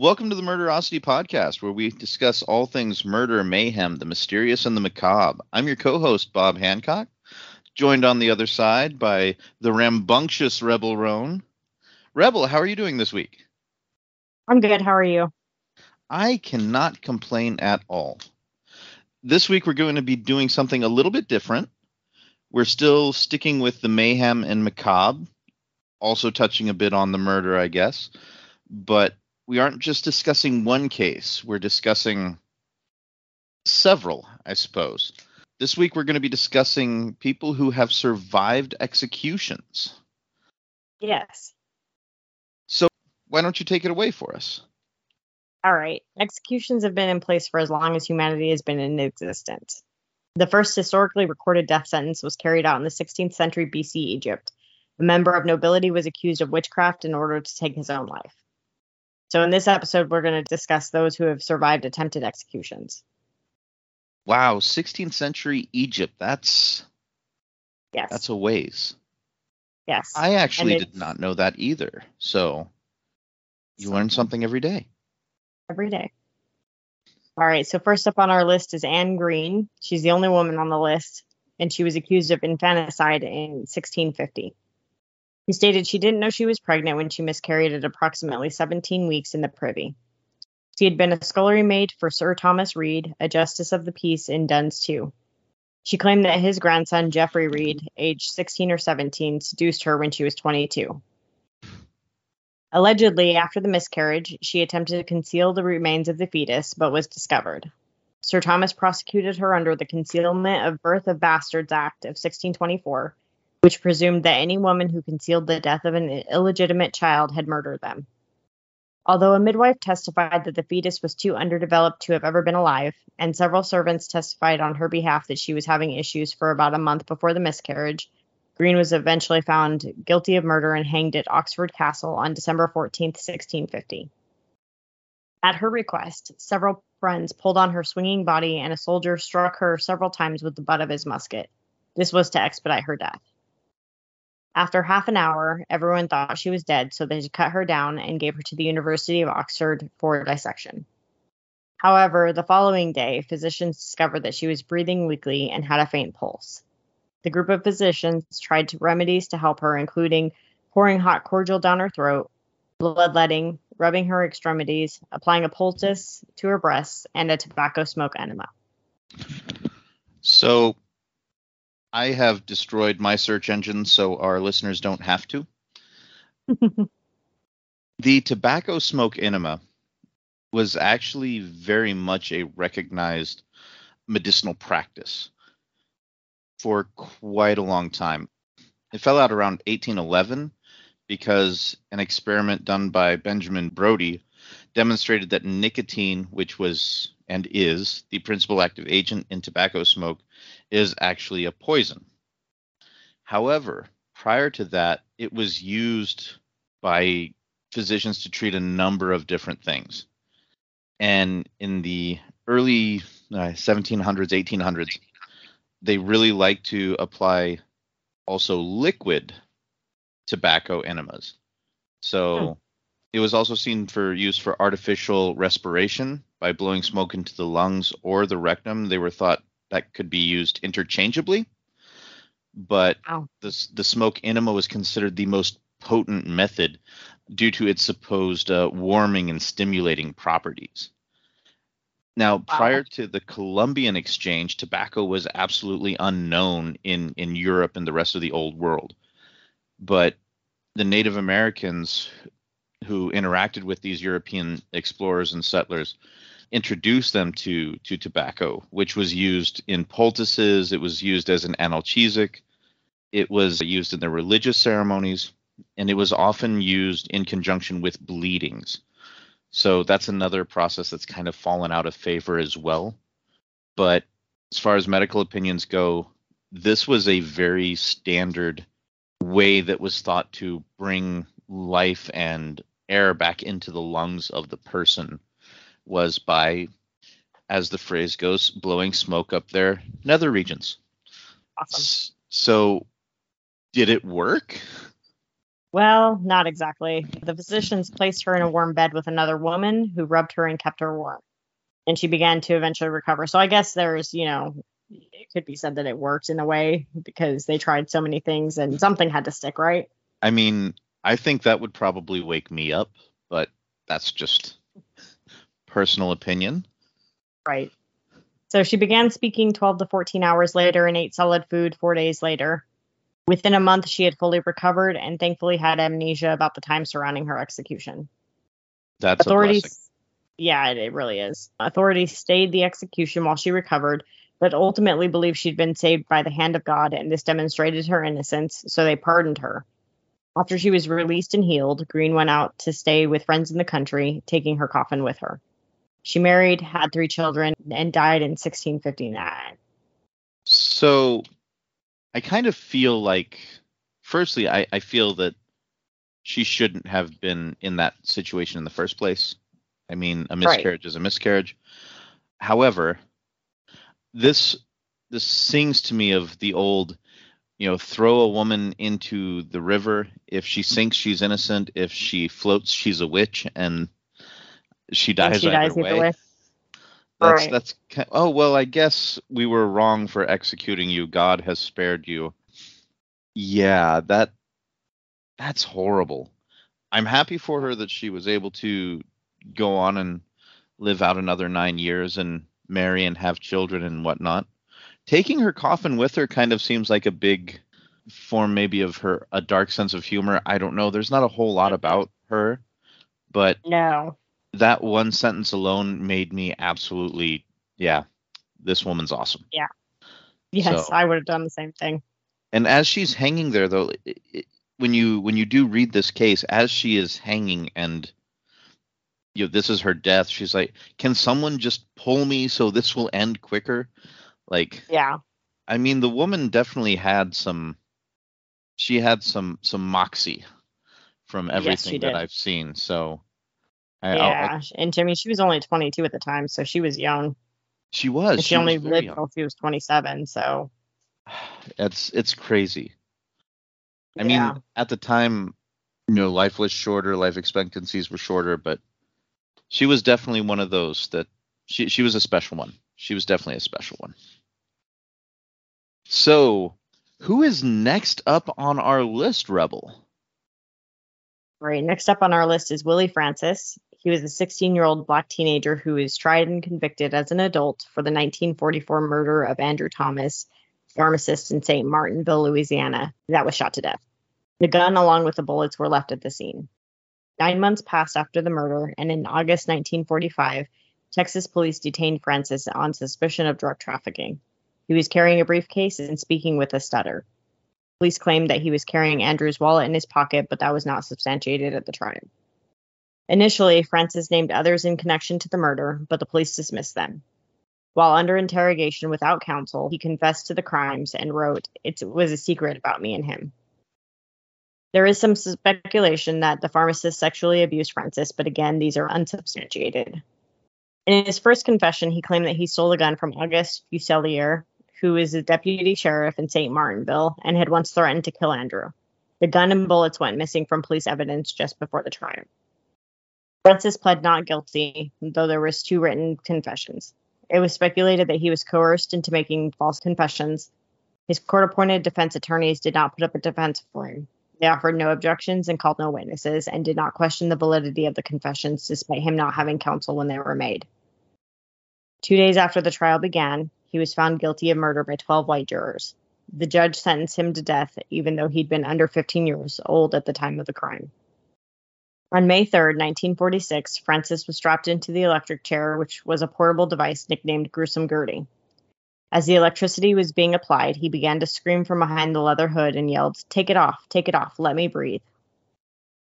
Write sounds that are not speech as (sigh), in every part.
Welcome to the Murderosity Podcast, where we discuss all things murder, mayhem, the mysterious, and the macabre. I'm your co host, Bob Hancock, joined on the other side by the rambunctious Rebel Roan. Rebel, how are you doing this week? I'm good. How are you? I cannot complain at all. This week, we're going to be doing something a little bit different. We're still sticking with the mayhem and macabre, also touching a bit on the murder, I guess. But we aren't just discussing one case, we're discussing several, I suppose. This week we're going to be discussing people who have survived executions. Yes. So, why don't you take it away for us? All right. Executions have been in place for as long as humanity has been in existence. The first historically recorded death sentence was carried out in the 16th century BC Egypt. A member of nobility was accused of witchcraft in order to take his own life. So, in this episode, we're going to discuss those who have survived attempted executions. Wow, 16th century Egypt. That's Yes. that's a ways. yes. I actually did not know that either. So, you learn something every day. every day. All right. So, first up on our list is Anne Green. She's the only woman on the list, and she was accused of infanticide in 1650. He stated she didn't know she was pregnant when she miscarried at approximately 17 weeks in the privy. She had been a scullery maid for Sir Thomas Reed, a justice of the peace in Duns Tew. She claimed that his grandson, Geoffrey Reed, aged 16 or 17, seduced her when she was 22. Allegedly, after the miscarriage, she attempted to conceal the remains of the fetus, but was discovered. Sir Thomas prosecuted her under the Concealment of Birth of Bastards Act of 1624, which presumed that any woman who concealed the death of an illegitimate child had murdered them. Although a midwife testified that the fetus was too underdeveloped to have ever been alive, and several servants testified on her behalf that she was having issues for about a month before the miscarriage, Green was eventually found guilty of murder and hanged at Oxford Castle on December 14, 1650. At her request, several friends pulled on her swinging body and a soldier struck her several times with the butt of his musket. This was to expedite her death. After half an hour, everyone thought she was dead, so they cut her down and gave her to the University of Oxford for dissection. However, the following day, physicians discovered that she was breathing weakly and had a faint pulse. The group of physicians tried remedies to help her, including pouring hot cordial down her throat, bloodletting, rubbing her extremities, applying a poultice to her breasts, and a tobacco smoke enema. So I have destroyed my search engine so our listeners don't have to. (laughs) the tobacco smoke enema was actually very much a recognized medicinal practice for quite a long time. It fell out around 1811 because an experiment done by Benjamin Brodie demonstrated that nicotine, which was and is the principal active agent in tobacco smoke, is actually a poison. However, prior to that, it was used by physicians to treat a number of different things. And in the early uh, 1700s, 1800s, they really liked to apply also liquid tobacco enemas. So Hmm. it was also seen for use for artificial respiration by blowing smoke into the lungs or the rectum. They were thought that could be used interchangeably, but Wow. the the smoke enema was considered the most potent method due to its supposed uh, warming and stimulating properties. Now, prior to the Columbian Exchange, tobacco was absolutely unknown in in Europe and the rest of the Old World, but the Native Americans who interacted with these European explorers and settlers introduced them to to tobacco, which was used in poultices. It was used as an analgesic. It was used in their religious ceremonies, and it was often used in conjunction with bleedings. So that's another process that's kind of fallen out of favor as well. But as far as medical opinions go, this was a very standard way that was thought to bring life and air back into the lungs of the person was by as the phrase goes blowing smoke up their nether regions Awesome. So did it work Well, not exactly. The physicians placed her in a warm bed with another woman who rubbed her and kept her warm. And she began to eventually recover. So I guess there's, you know, it could be said that it worked in a way because they tried so many things and something had to stick, right? I mean, I think that would probably wake me up, but that's just personal opinion. Right. So she began speaking 12 to 14 hours later and ate solid food four days later. Within a month, she had fully recovered and thankfully had amnesia about the time surrounding her execution. That's authorities. Yeah, it, it really is. Authorities stayed the execution while she recovered, but ultimately believed she'd been saved by the hand of God, and this demonstrated her innocence, so they pardoned her. After she was released and healed, Green went out to stay with friends in the country, taking her coffin with her. She married, had three children, and died in 1659. So I kind of feel like, firstly, I, I feel that she shouldn't have been in that situation in the first place. I mean, a miscarriage right. is a miscarriage. However, this this sings to me of the old, you know, throw a woman into the river. If she sinks, she's innocent. If she floats, she's a witch, and she dies, she either, dies way. either way. That's right. that's oh well I guess we were wrong for executing you. God has spared you. Yeah, that that's horrible. I'm happy for her that she was able to go on and live out another nine years and marry and have children and whatnot. Taking her coffin with her kind of seems like a big form maybe of her a dark sense of humor. I don't know. There's not a whole lot about her, but no that one sentence alone made me absolutely yeah this woman's awesome. Yeah. Yes so, i would have done the same thing. And as she's hanging there though it, it, when you when you do read this case as she is hanging and you know this is her death she's like can someone just pull me so this will end quicker? Like yeah. I mean the woman definitely had some she had some some moxie from everything yes, that i've seen so I, yeah, I, and she was only 22 at the time, so she was young. She was. And she, she only lived until she was 27. So (sighs) it's it's crazy. I yeah. mean, at the time, you know, life was shorter, life expectancies were shorter, but she was definitely one of those that she she was a special one. She was definitely a special one. So, who is next up on our list, Rebel? All right, next up on our list is Willie Francis. He was a 16 year old black teenager who was tried and convicted as an adult for the 1944 murder of Andrew Thomas, pharmacist in St. Martinville, Louisiana, that was shot to death. The gun, along with the bullets, were left at the scene. Nine months passed after the murder, and in August 1945, Texas police detained Francis on suspicion of drug trafficking. He was carrying a briefcase and speaking with a stutter. Police claimed that he was carrying Andrew's wallet in his pocket, but that was not substantiated at the trial. Initially, Francis named others in connection to the murder, but the police dismissed them. While under interrogation without counsel, he confessed to the crimes and wrote, It was a secret about me and him. There is some speculation that the pharmacist sexually abused Francis, but again, these are unsubstantiated. In his first confession, he claimed that he stole a gun from Auguste Fuselier, who is a deputy sheriff in St. Martinville and had once threatened to kill Andrew. The gun and bullets went missing from police evidence just before the trial. Francis pled not guilty, though there was two written confessions. It was speculated that he was coerced into making false confessions. His court-appointed defense attorneys did not put up a defense for him. They offered no objections and called no witnesses, and did not question the validity of the confessions, despite him not having counsel when they were made. Two days after the trial began, he was found guilty of murder by 12 white jurors. The judge sentenced him to death, even though he'd been under 15 years old at the time of the crime. On May 3, 1946, Francis was strapped into the electric chair, which was a portable device nicknamed Gruesome Gertie. As the electricity was being applied, he began to scream from behind the leather hood and yelled, Take it off, take it off, let me breathe.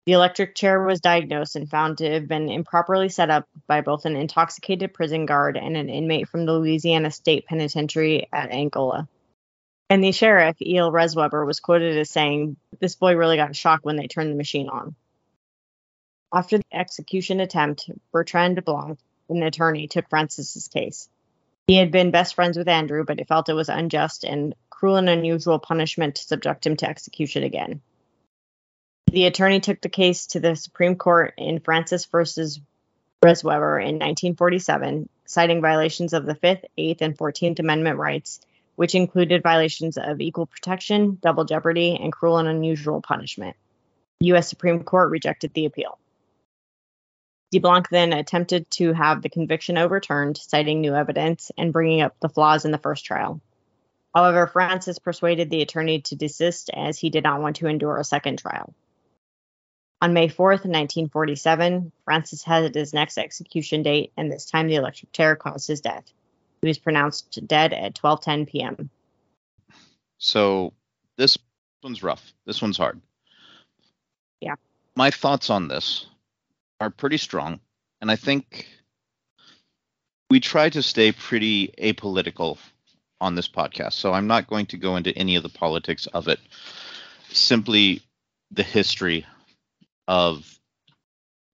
The electric chair was diagnosed and found to have been improperly set up by both an intoxicated prison guard and an inmate from the Louisiana State Penitentiary at Angola. And the sheriff, E.L. Resweber, was quoted as saying, This boy really got shocked when they turned the machine on. After the execution attempt, Bertrand Blanc, an attorney, took Francis's case. He had been best friends with Andrew, but he felt it was unjust and cruel and unusual punishment to subject him to execution again. The attorney took the case to the Supreme Court in Francis versus Resweber in 1947, citing violations of the Fifth, Eighth, and Fourteenth Amendment rights, which included violations of equal protection, double jeopardy, and cruel and unusual punishment. U.S. Supreme Court rejected the appeal. DeBlanc then attempted to have the conviction overturned, citing new evidence and bringing up the flaws in the first trial. However, Francis persuaded the attorney to desist as he did not want to endure a second trial. On May 4th, 1947, Francis had his next execution date, and this time the electric chair caused his death. He was pronounced dead at 12:10 p.m. So this one's rough. This one's hard. Yeah. My thoughts on this are pretty strong, and I think we try to stay pretty apolitical on this podcast. So I'm not going to go into any of the politics of it. Simply the history of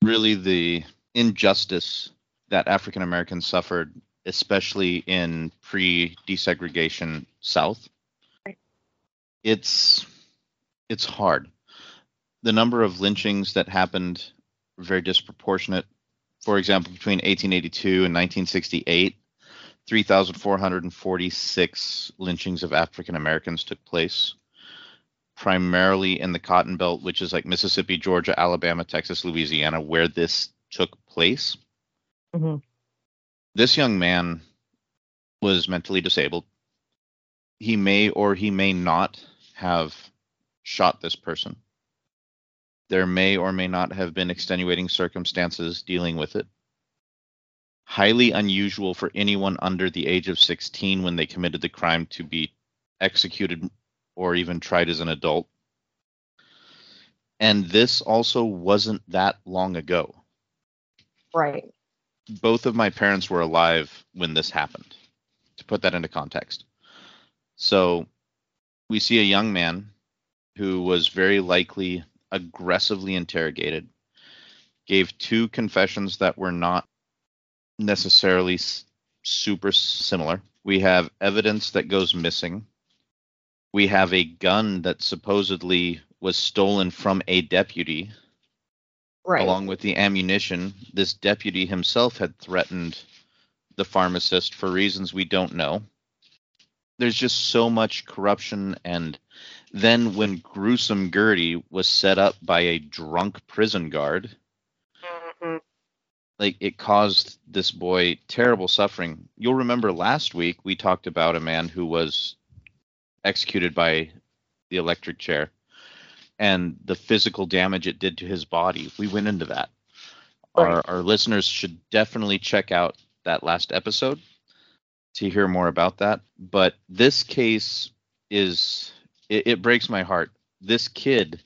really the injustice that African Americans suffered, especially in pre desegregation South. It's it's hard. The number of lynchings that happened very disproportionate. For example, between 1882 and 1968, 3,446 lynchings of African Americans took place, primarily in the Cotton Belt, which is like Mississippi, Georgia, Alabama, Texas, Louisiana, where this took place. Mm-hmm. This young man was mentally disabled. He may or he may not have shot this person. There may or may not have been extenuating circumstances dealing with it. Highly unusual for anyone under the age of 16 when they committed the crime to be executed or even tried as an adult. And this also wasn't that long ago. Right. Both of my parents were alive when this happened, to put that into context. So we see a young man who was very likely aggressively interrogated, gave two confessions that were not necessarily s- super similar. We have evidence that goes missing. We have a gun that supposedly was stolen from a deputy, Right. along with the ammunition. This deputy himself had threatened the pharmacist for reasons we don't know. There's just so much corruption and then when gruesome Gertie was set up by a drunk prison guard, Mhm. like it caused this boy terrible suffering. You'll remember last week we talked about a man who was executed by the electric chair and the physical damage it did to his body. We went into that. Right. Our our listeners should definitely check out that last episode to hear more about that. But this case is it, it breaks my heart. This kid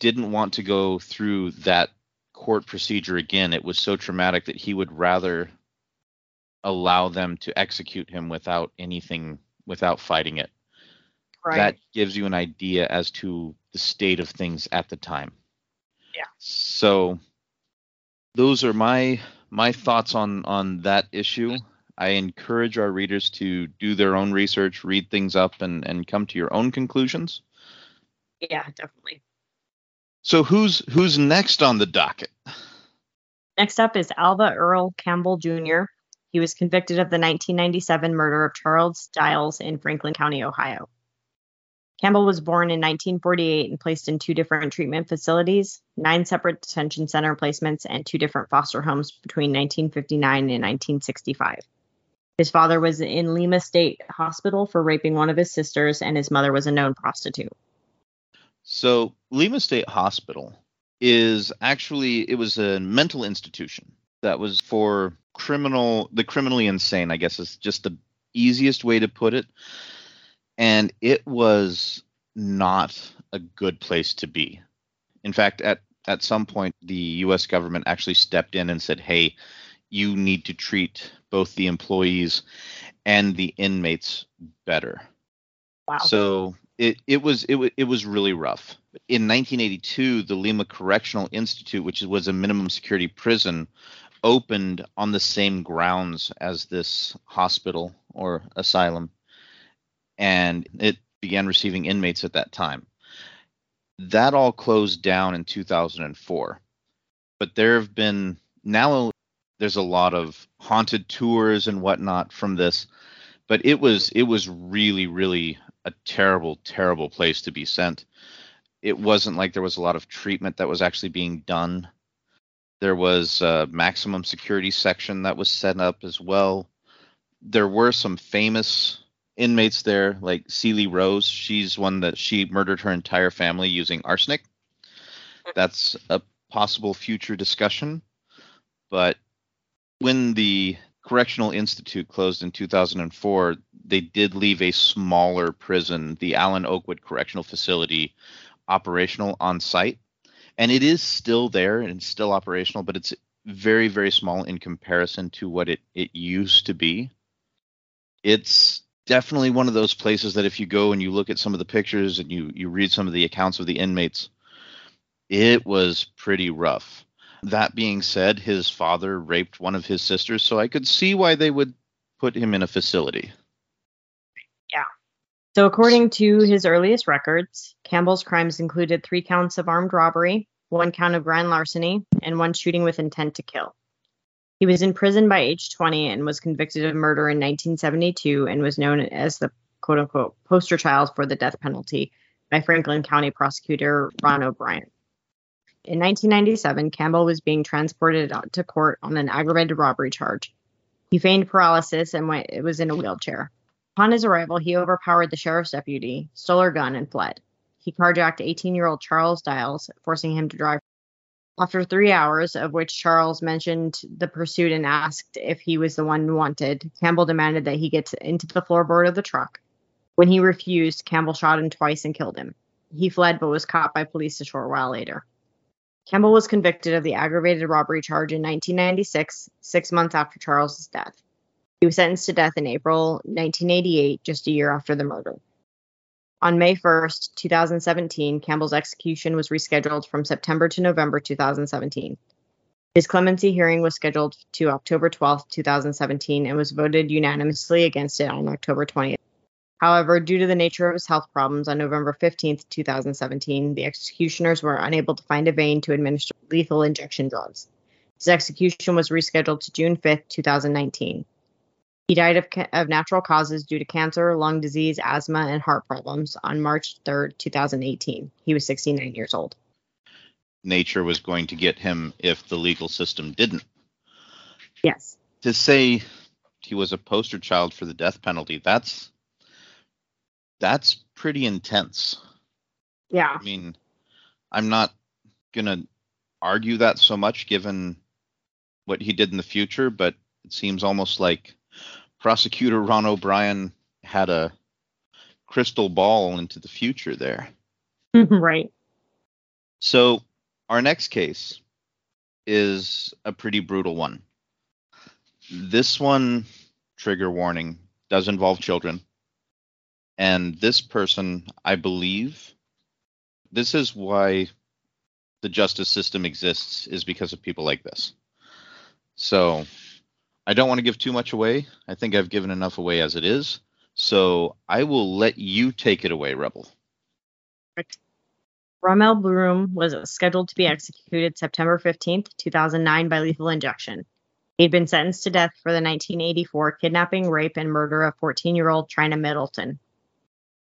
didn't want to go through that court procedure again. It was so traumatic that he would rather allow them to execute him without anything, without fighting it. Right. That gives you an idea as to the state of things at the time. Yeah. So those are my my thoughts on on that issue. I encourage our readers to do their own research, read things up, and and come to your own conclusions. yeah, definitely. So who's who's next on the docket? Next up is Alva Earl Campbell Jr. He was convicted of the 1997 murder of Charles Dials in Franklin County, Ohio. Campbell was born in 1948 and placed in two different treatment facilities, nine separate detention center placements, and two different foster homes between 1959 and 1965. His father was in Lima State Hospital for raping one of his sisters, and his mother was a known prostitute. So Lima State Hospital is actually it was a mental institution that was for criminal the criminally insane, I guess is just the easiest way to put it. And it was not a good place to be. In fact, at at some point the US government actually stepped in and said, "Hey, you need to treat both the employees and the inmates better." Wow. So it, it was it, wa- it was really rough. In 1982, the Lima Correctional Institute, which was a minimum security prison, opened on the same grounds as this hospital or asylum, and it began receiving inmates at that time. That all closed down in 2004. But there have been now there's a lot of haunted tours and whatnot from this. But it was it was really really a terrible terrible place to be sent. It wasn't like there was a lot of treatment that was actually being done. There was a maximum security section that was set up as well. There were some famous inmates there, like Celie Rose. She's one that she murdered her entire family using arsenic. That's a possible future discussion. But when the Correctional Institute closed in 2004, they did leave a smaller prison, the Allen Oakwood Correctional Facility, operational on site. And it is still there and still operational, but it's very, very small in comparison to what it, it used to be. It's definitely one of those places that if you go and you look at some of the pictures and you you read some of the accounts of the inmates, it was pretty rough. That being said, his father raped one of his sisters, so I could see why they would put him in a facility. Yeah. So, according to his earliest records, Campbell's crimes included three counts of armed robbery, one count of grand larceny, and one shooting with intent to kill. He was in prison by age 20 and was convicted of murder in 1972 and was known as the quote unquote poster child for the death penalty by Franklin County prosecutor Ron O'Brien. In 1997, Campbell was being transported to court on an aggravated robbery charge. He feigned paralysis and went, was in a wheelchair. Upon his arrival, he overpowered the sheriff's deputy, stole her gun, and fled. He carjacked 18 year old Charles Dials, forcing him to drive after three hours, of which Charles mentioned the pursuit and asked if he was the one wanted, Campbell demanded that he get into the floorboard of the truck. When he refused, Campbell shot him twice and killed him. He fled but was caught by police a short while later. Campbell was convicted of the aggravated robbery charge in 1996, six months after Charles's death. He was sentenced to death in April 1988, just a year after the murder. On May 1st, 2017, Campbell's execution was rescheduled from September to November 2017. His clemency hearing was scheduled to October 12, 2017, and was voted unanimously against it on October 20th. However, due to the nature of his health problems, on November 15, 2017, the executioners were unable to find a vein to administer lethal injection drugs. His execution was rescheduled to June 5, 2019. He died of, ca- of natural causes due to cancer, lung disease, asthma, and heart problems on March 3, 2018. He was 69 years old. Nature was going to get him if the legal system didn't. Yes. To say he was a poster child for the death penalty, that's that's pretty intense. Yeah. I mean, I'm not going to argue that so much given what he did in the future, but it seems almost like prosecutor Ron O'Brien had a crystal ball into the future there. Mm-hmm, right. So, our next case is a pretty brutal one. This one, trigger warning, does involve children. And this person, I believe, this is why the justice system exists, is because of people like this. So, I don't want to give too much away. I think I've given enough away as it is. So I will let you take it away, Rebel. Romell Broom was scheduled to be executed September 15th, 2009 by lethal injection. He'd been sentenced to death for the 1984 kidnapping, rape, and murder of 14 year old Tryna Middleton.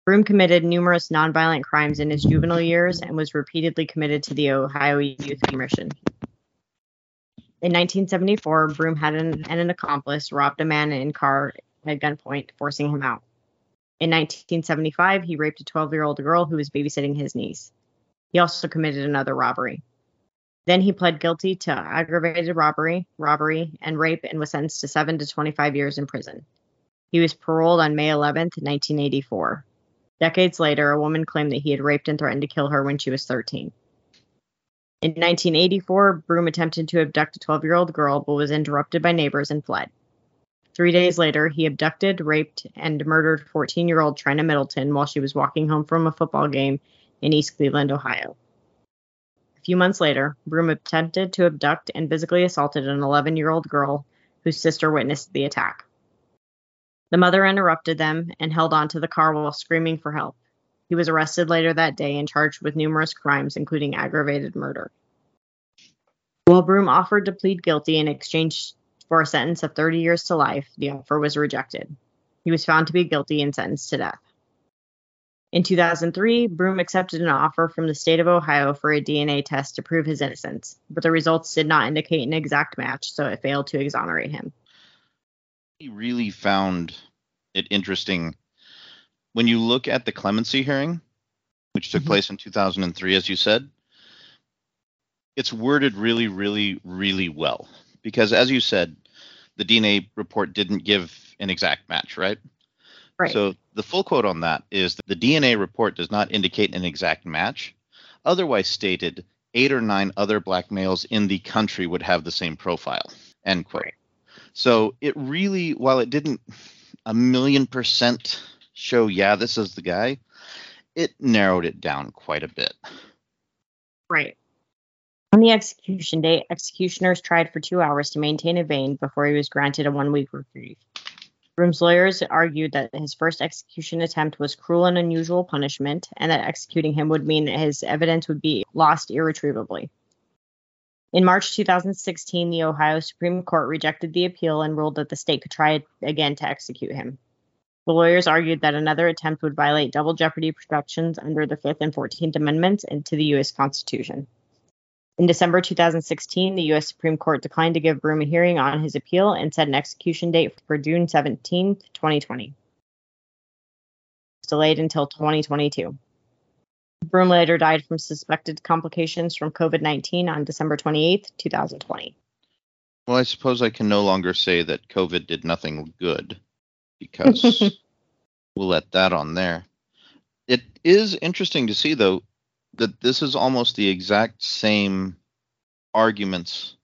Broom committed numerous nonviolent crimes in his juvenile years and was repeatedly committed to the Ohio Youth Commission. In 1974, Broom had an, an accomplice robbed a man in car at gunpoint, forcing him out. In 1975, he raped a 12 year old girl who was babysitting his niece. He also committed another robbery. Then he pled guilty to aggravated robbery, robbery, and rape and was sentenced to 7 to 25 years in prison. He was paroled on May 11, 1984. Decades later, a woman claimed that he had raped and threatened to kill her when she was 13. In 1984, Broom attempted to abduct a 12 year old girl but was interrupted by neighbors and fled. Three days later, he abducted, raped, and murdered 14 year old Tryna Middleton while she was walking home from a football game in East Cleveland, Ohio. A few months later, Broom attempted to abduct and physically assaulted an 11 year old girl whose sister witnessed the attack. The mother interrupted them and held onto the car while screaming for help. He was arrested later that day and charged with numerous crimes, including aggravated murder. While Broom offered to plead guilty in exchange for a sentence of 30 years to life, the offer was rejected. He was found to be guilty and sentenced to death. In 2003, Broom accepted an offer from the state of Ohio for a DNA test to prove his innocence, but the results did not indicate an exact match, so it failed to exonerate him. Really found it interesting when you look at the clemency hearing, which took mm-hmm. place in 2003, as you said, it's worded really, really, really well. Because as you said, the DNA report didn't give an exact match, right? Right. So the full quote on that is that the DNA report does not indicate an exact match. Otherwise stated, eight or nine other black males in the country would have the same profile. End quote. Right. So it really, while it didn't a million percent show, yeah, this is the guy, it narrowed it down quite a bit. Right. On the execution date, executioners tried for two hours to maintain a vein before he was granted a one week reprieve. Broom's lawyers argued that his first execution attempt was cruel and unusual punishment, and that executing him would mean his evidence would be lost irretrievably. In March 2016, the Ohio Supreme Court rejected the appeal and ruled that the state could try again to execute him. The lawyers argued that another attempt would violate double jeopardy protections under the Fifth and Fourteenth Amendments and to the U.S. Constitution. In December 2016, the U.S. Supreme Court declined to give Broom a hearing on his appeal and set an execution date for June 17, 2020. It's delayed until 2022. Broom later died from suspected complications from COVID 19 on December 28, 2020. Well, I suppose I can no longer say that COVID did nothing good because (laughs) we'll let that on there. It is interesting to see, though, that this is almost the exact same arguments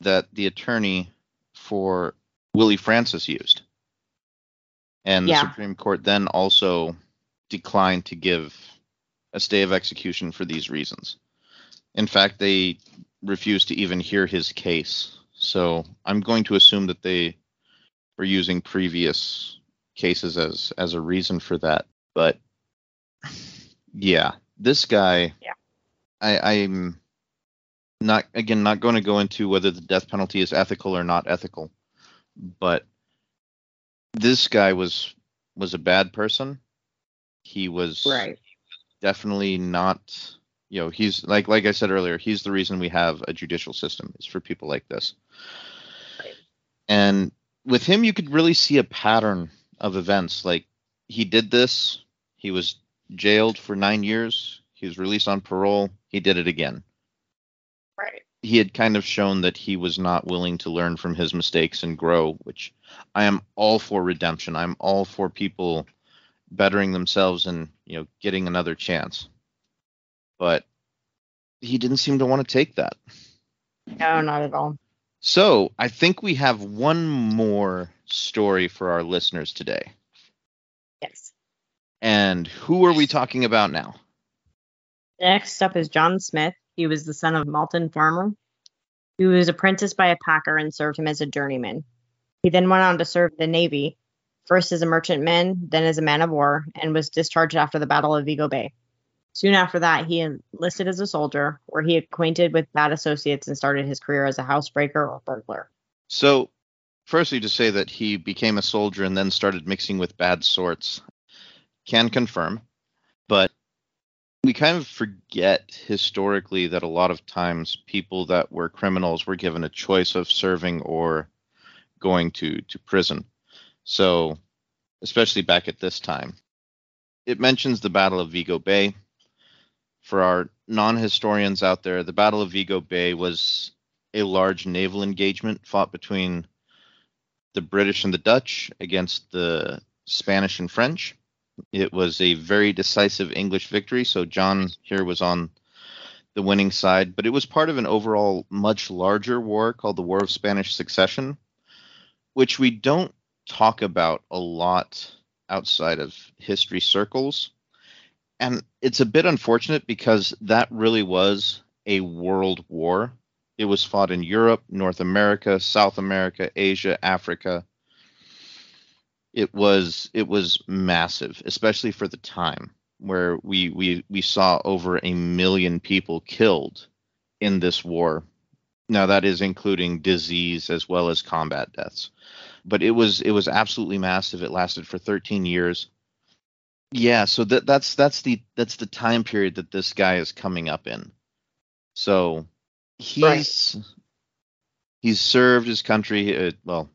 that the attorney for Willie Francis used. And yeah. the Supreme Court then also declined to give a stay of execution for these reasons. In fact, they refused to even hear his case. So I'm going to assume that they were using previous cases as as a reason for that. But yeah, this guy. Yeah. I, I'm not again not going to go into whether the death penalty is ethical or not ethical, but this guy was was a bad person. He was right. definitely not. You know, he's like like I said earlier. He's the reason we have a judicial system. It's for people like this. Right. And with him, you could really see a pattern of events. Like he did this. He was jailed for nine years. He was released on parole. He did it again. Right. He had kind of shown that he was not willing to learn from his mistakes and grow, which I am all for redemption. I'm all for people bettering themselves and, you know, getting another chance. But he didn't seem to want to take that. No, not at all. So I think we have one more story for our listeners today. Yes. And who are we talking about now? Next up is John Smith. He was the son of Malton Farmer. He was apprenticed by a packer and served him as a journeyman. He then went on to serve the Navy, first as a merchantman, then as a man of war, and was discharged after the Battle of Vigo Bay. Soon after that, he enlisted as a soldier, where he acquainted with bad associates and started his career as a housebreaker or burglar. So, firstly, to say that he became a soldier and then started mixing with bad sorts, can confirm, but we kind of forget historically that a lot of times people that were criminals were given a choice of serving or going to to prison. So, especially back at this time, it mentions the Battle of Vigo Bay. For our non-historians out there, the Battle of Vigo Bay was a large naval engagement fought between the British and the Dutch against the Spanish and French. It was a very decisive English victory, so John here was on the winning side, but it was part of an overall much larger war called the War of Spanish Succession, which we don't talk about a lot outside of history circles. And it's a bit unfortunate because that really was a world war. It was fought in Europe, North America, South America, Asia, Africa. it was it was massive, especially for the time where we we we saw over a million people killed in this war. Now that is including disease as well as combat deaths. But it was it was absolutely massive. It lasted for 13 years. Yeah, so that that's that's the that's the time period that this guy is coming up in. So he's right. he's served his country uh, well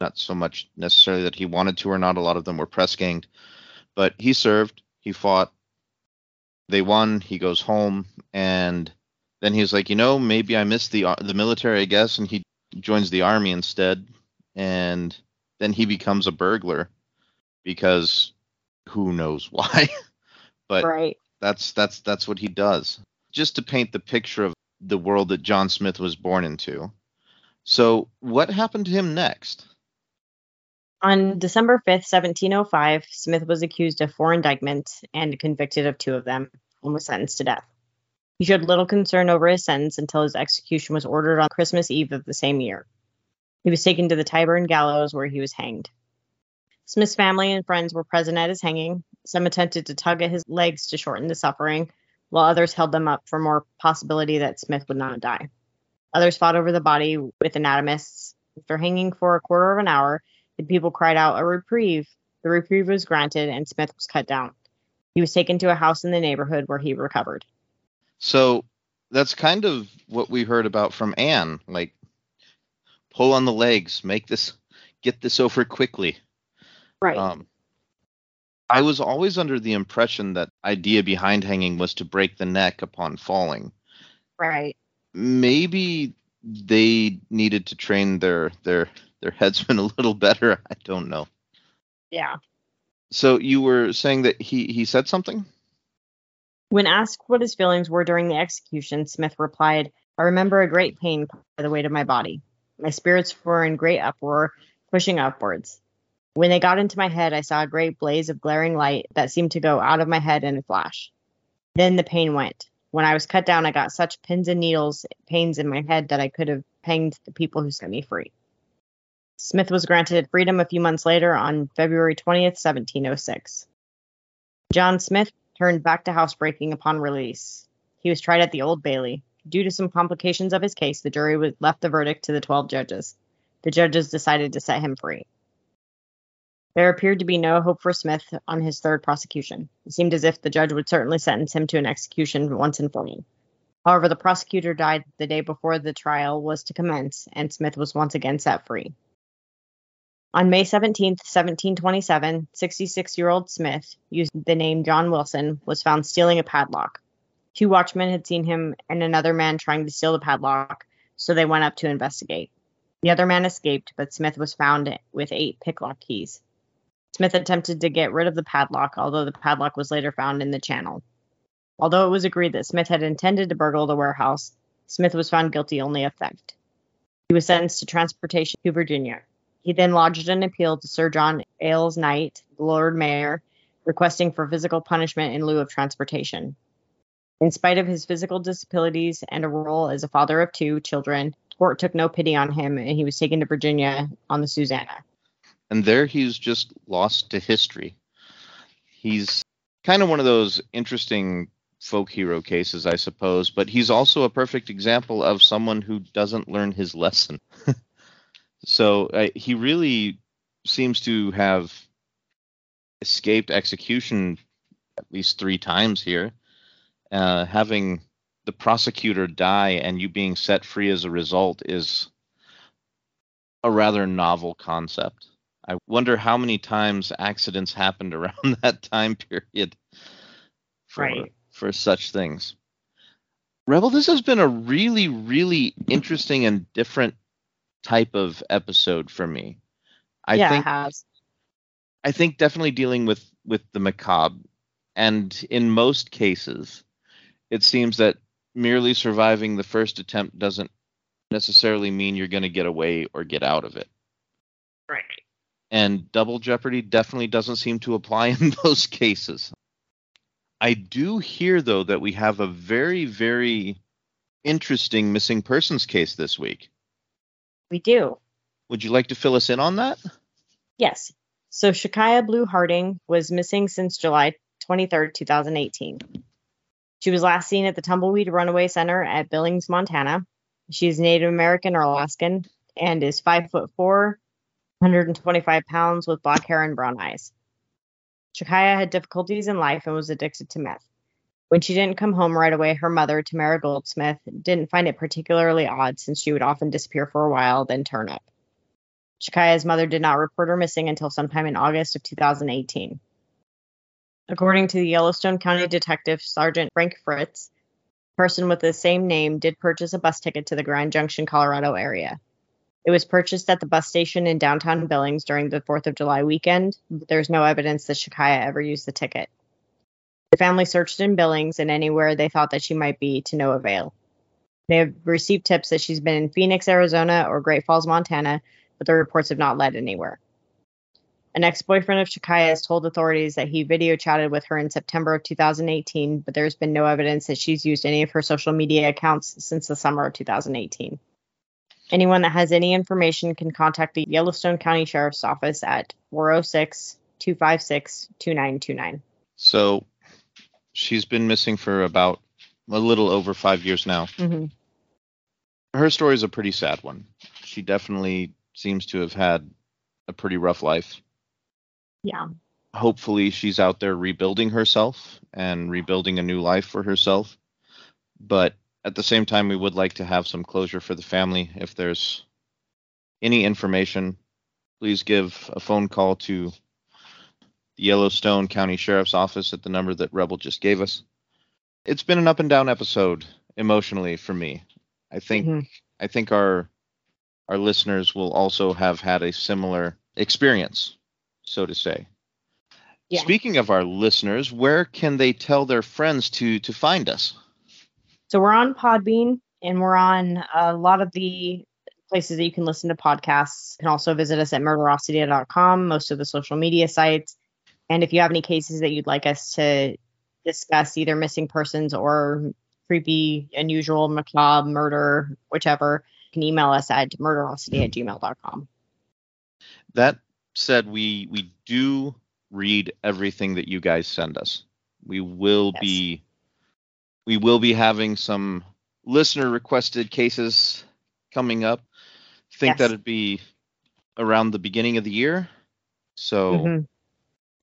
not so much necessarily that he wanted to or not. A lot of them were press ganged, but he served. He fought. They won. He goes home, and then he's like, you know, maybe I missed the uh, the military, I guess, and he joins the army instead. And then he becomes a burglar because who knows (laughs) why. but right. that's that's that's what he does. Just to paint the picture of the world that John Smith was born into. So, what happened to him next? On December 5th, 1705, Smith was accused of four indictments and convicted of two of them and was sentenced to death. He showed little concern over his sentence until his execution was ordered on Christmas Eve of the same year. He was taken to the Tyburn gallows where he was hanged. Smith's family and friends were present at his hanging. Some attempted to tug at his legs to shorten the suffering, while others held them up for more possibility that Smith would not die. Others fought over the body with anatomists. After hanging for a quarter of an hour, the people cried out a reprieve. The reprieve was granted, and Smith was cut down. He was taken to a house in the neighborhood where he recovered. So that's kind of what we heard about from Anne. Like, pull on the legs, make this, get this over quickly. Right. Um, I was always under the impression that idea behind hanging was to break the neck upon falling. Right. Maybe they needed to train their their their headsman (laughs) a little better. I don't know. Yeah. So you were saying that he he said something? When asked what his feelings were during the execution, Smith replied, "I remember a great pain by the weight of my body. My spirits were in great uproar, pushing upwards. When they got into my head, I saw a great blaze of glaring light that seemed to go out of my head in a flash. Then the pain went. When I was cut down, I got such pins and needles pains in my head that I could have hanged the people who set me free." Smith was granted freedom a few months later on February 20th, 1706. John Smith turned back to housebreaking upon release. He was tried at the Old Bailey. Due to some complications of his case, the jury left the verdict to the 12 judges. The judges decided to set him free. There appeared to be no hope for Smith on his third prosecution. It seemed as if the judge would certainly sentence him to an execution once and for all. However, the prosecutor died the day before the trial was to commence, and Smith was once again set free. On May 17, 1727, 66 year old Smith, using the name John Wilson, was found stealing a padlock. Two watchmen had seen him and another man trying to steal the padlock, so they went up to investigate. The other man escaped, but Smith was found with eight picklock keys. Smith attempted to get rid of the padlock, although the padlock was later found in the channel. Although it was agreed that Smith had intended to burgle the warehouse, Smith was found guilty only of theft. He was sentenced to transportation to Virginia. He then lodged an appeal to Sir John Eyles Knight, Lord Mayor, requesting for physical punishment in lieu of transportation. In spite of his physical disabilities and a role as a father of two children, court took no pity on him and he was taken to Virginia on the Susanna. And there he's just lost to history. He's kind of one of those interesting folk hero cases, I suppose, but he's also a perfect example of someone who doesn't learn his lesson. (laughs) So uh, he really seems to have escaped execution at least three times here. Uh, having the prosecutor die and you being set free as a result is a rather novel concept. I wonder how many times accidents happened (laughs) around that time period for, right. for such things. Rebel, this has been a really, really interesting and different type of episode for me. I yeah, think it has. I think definitely dealing with with the macabre, and in most cases, it seems that merely surviving the first attempt doesn't necessarily mean you're going to get away or get out of it. Right. And double jeopardy definitely doesn't seem to apply (laughs) in those cases. I do hear though that we have a very very interesting missing persons case this week. We do. Would you like to fill us in on that? Yes. So Shakiyah Blue Harding was missing since July 23, 2018. She was last seen at the Tumbleweed Runaway Center at Billings, Montana. She is Native American or Alaskan and is five foot four, 125 pounds, with black hair and brown eyes. Shakiyah had difficulties in life and was addicted to meth. When she didn't come home right away, her mother, Tamara Goldsmith, didn't find it particularly odd since she would often disappear for a while, then turn up. Shakiyah's mother did not report her missing until sometime in August of 2018. According to the Yellowstone County Detective Sergeant Frank Fritz, a person with the same name did purchase a bus ticket to the Grand Junction, Colorado area. It was purchased at the bus station in downtown Billings during the 4th of July weekend, but there's no evidence that Shakiyah ever used the ticket. The family searched in Billings and anywhere they thought that she might be to no avail. They have received tips that she's been in Phoenix, Arizona or Great Falls, Montana, but the reports have not led anywhere. An ex boyfriend of Shakiyah has told authorities that he video chatted with her in September of 2018, but there's been no evidence that she's used any of her social media accounts since the summer of 2018. Anyone that has any information can contact the Yellowstone County Sheriff's Office at 406 256 2929. So she's been missing for about a little over five years now. Mm-hmm. Her story is a pretty sad one. She definitely seems to have had a pretty rough life. Yeah. Hopefully, she's out there rebuilding herself and rebuilding a new life for herself. But at the same time, we would like to have some closure for the family. If there's any information, please give a phone call to the Yellowstone County Sheriff's Office at the number that Rebel just gave us. It's been an up and down episode emotionally for me. I think Mhm. I think our our listeners will also have had a similar experience, so to say. Yeah. Speaking of our listeners, where can they tell their friends to to find us? So we're on Podbean and we're on a lot of the places that you can listen to podcasts. You can also visit us at murderosity.com, most of the social media sites. And if you have any cases that you'd like us to discuss, either missing persons or creepy, unusual, macabre, murder, whichever, you can email us at murderosity at gmail.com. That said, we we do read everything that you guys send us. We will Yes. be we will be having some listener requested cases coming up. Think Yes. that'd be around the beginning of the year. So Mhm.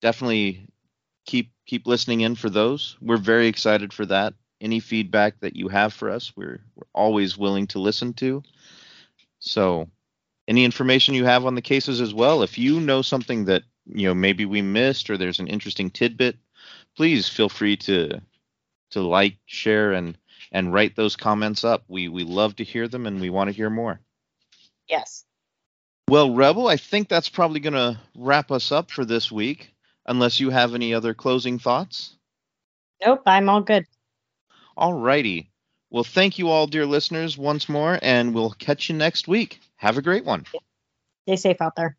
definitely keep keep listening in for those. We're very excited for that. Any feedback that you have for us, we're we're always willing to listen to. So any information you have on the cases as well, if you know something that you know maybe we missed or there's an interesting tidbit, please feel free to to like, share and and write those comments up. We we love to hear them and we want to hear more. Yes. Well, Rebel, I think that's probably going to wrap us up for this week, unless you have any other closing thoughts. Nope, I'm all good. All righty. Well, thank you all, dear listeners, once more, and we'll catch you next week. Have a great one. Stay safe out there.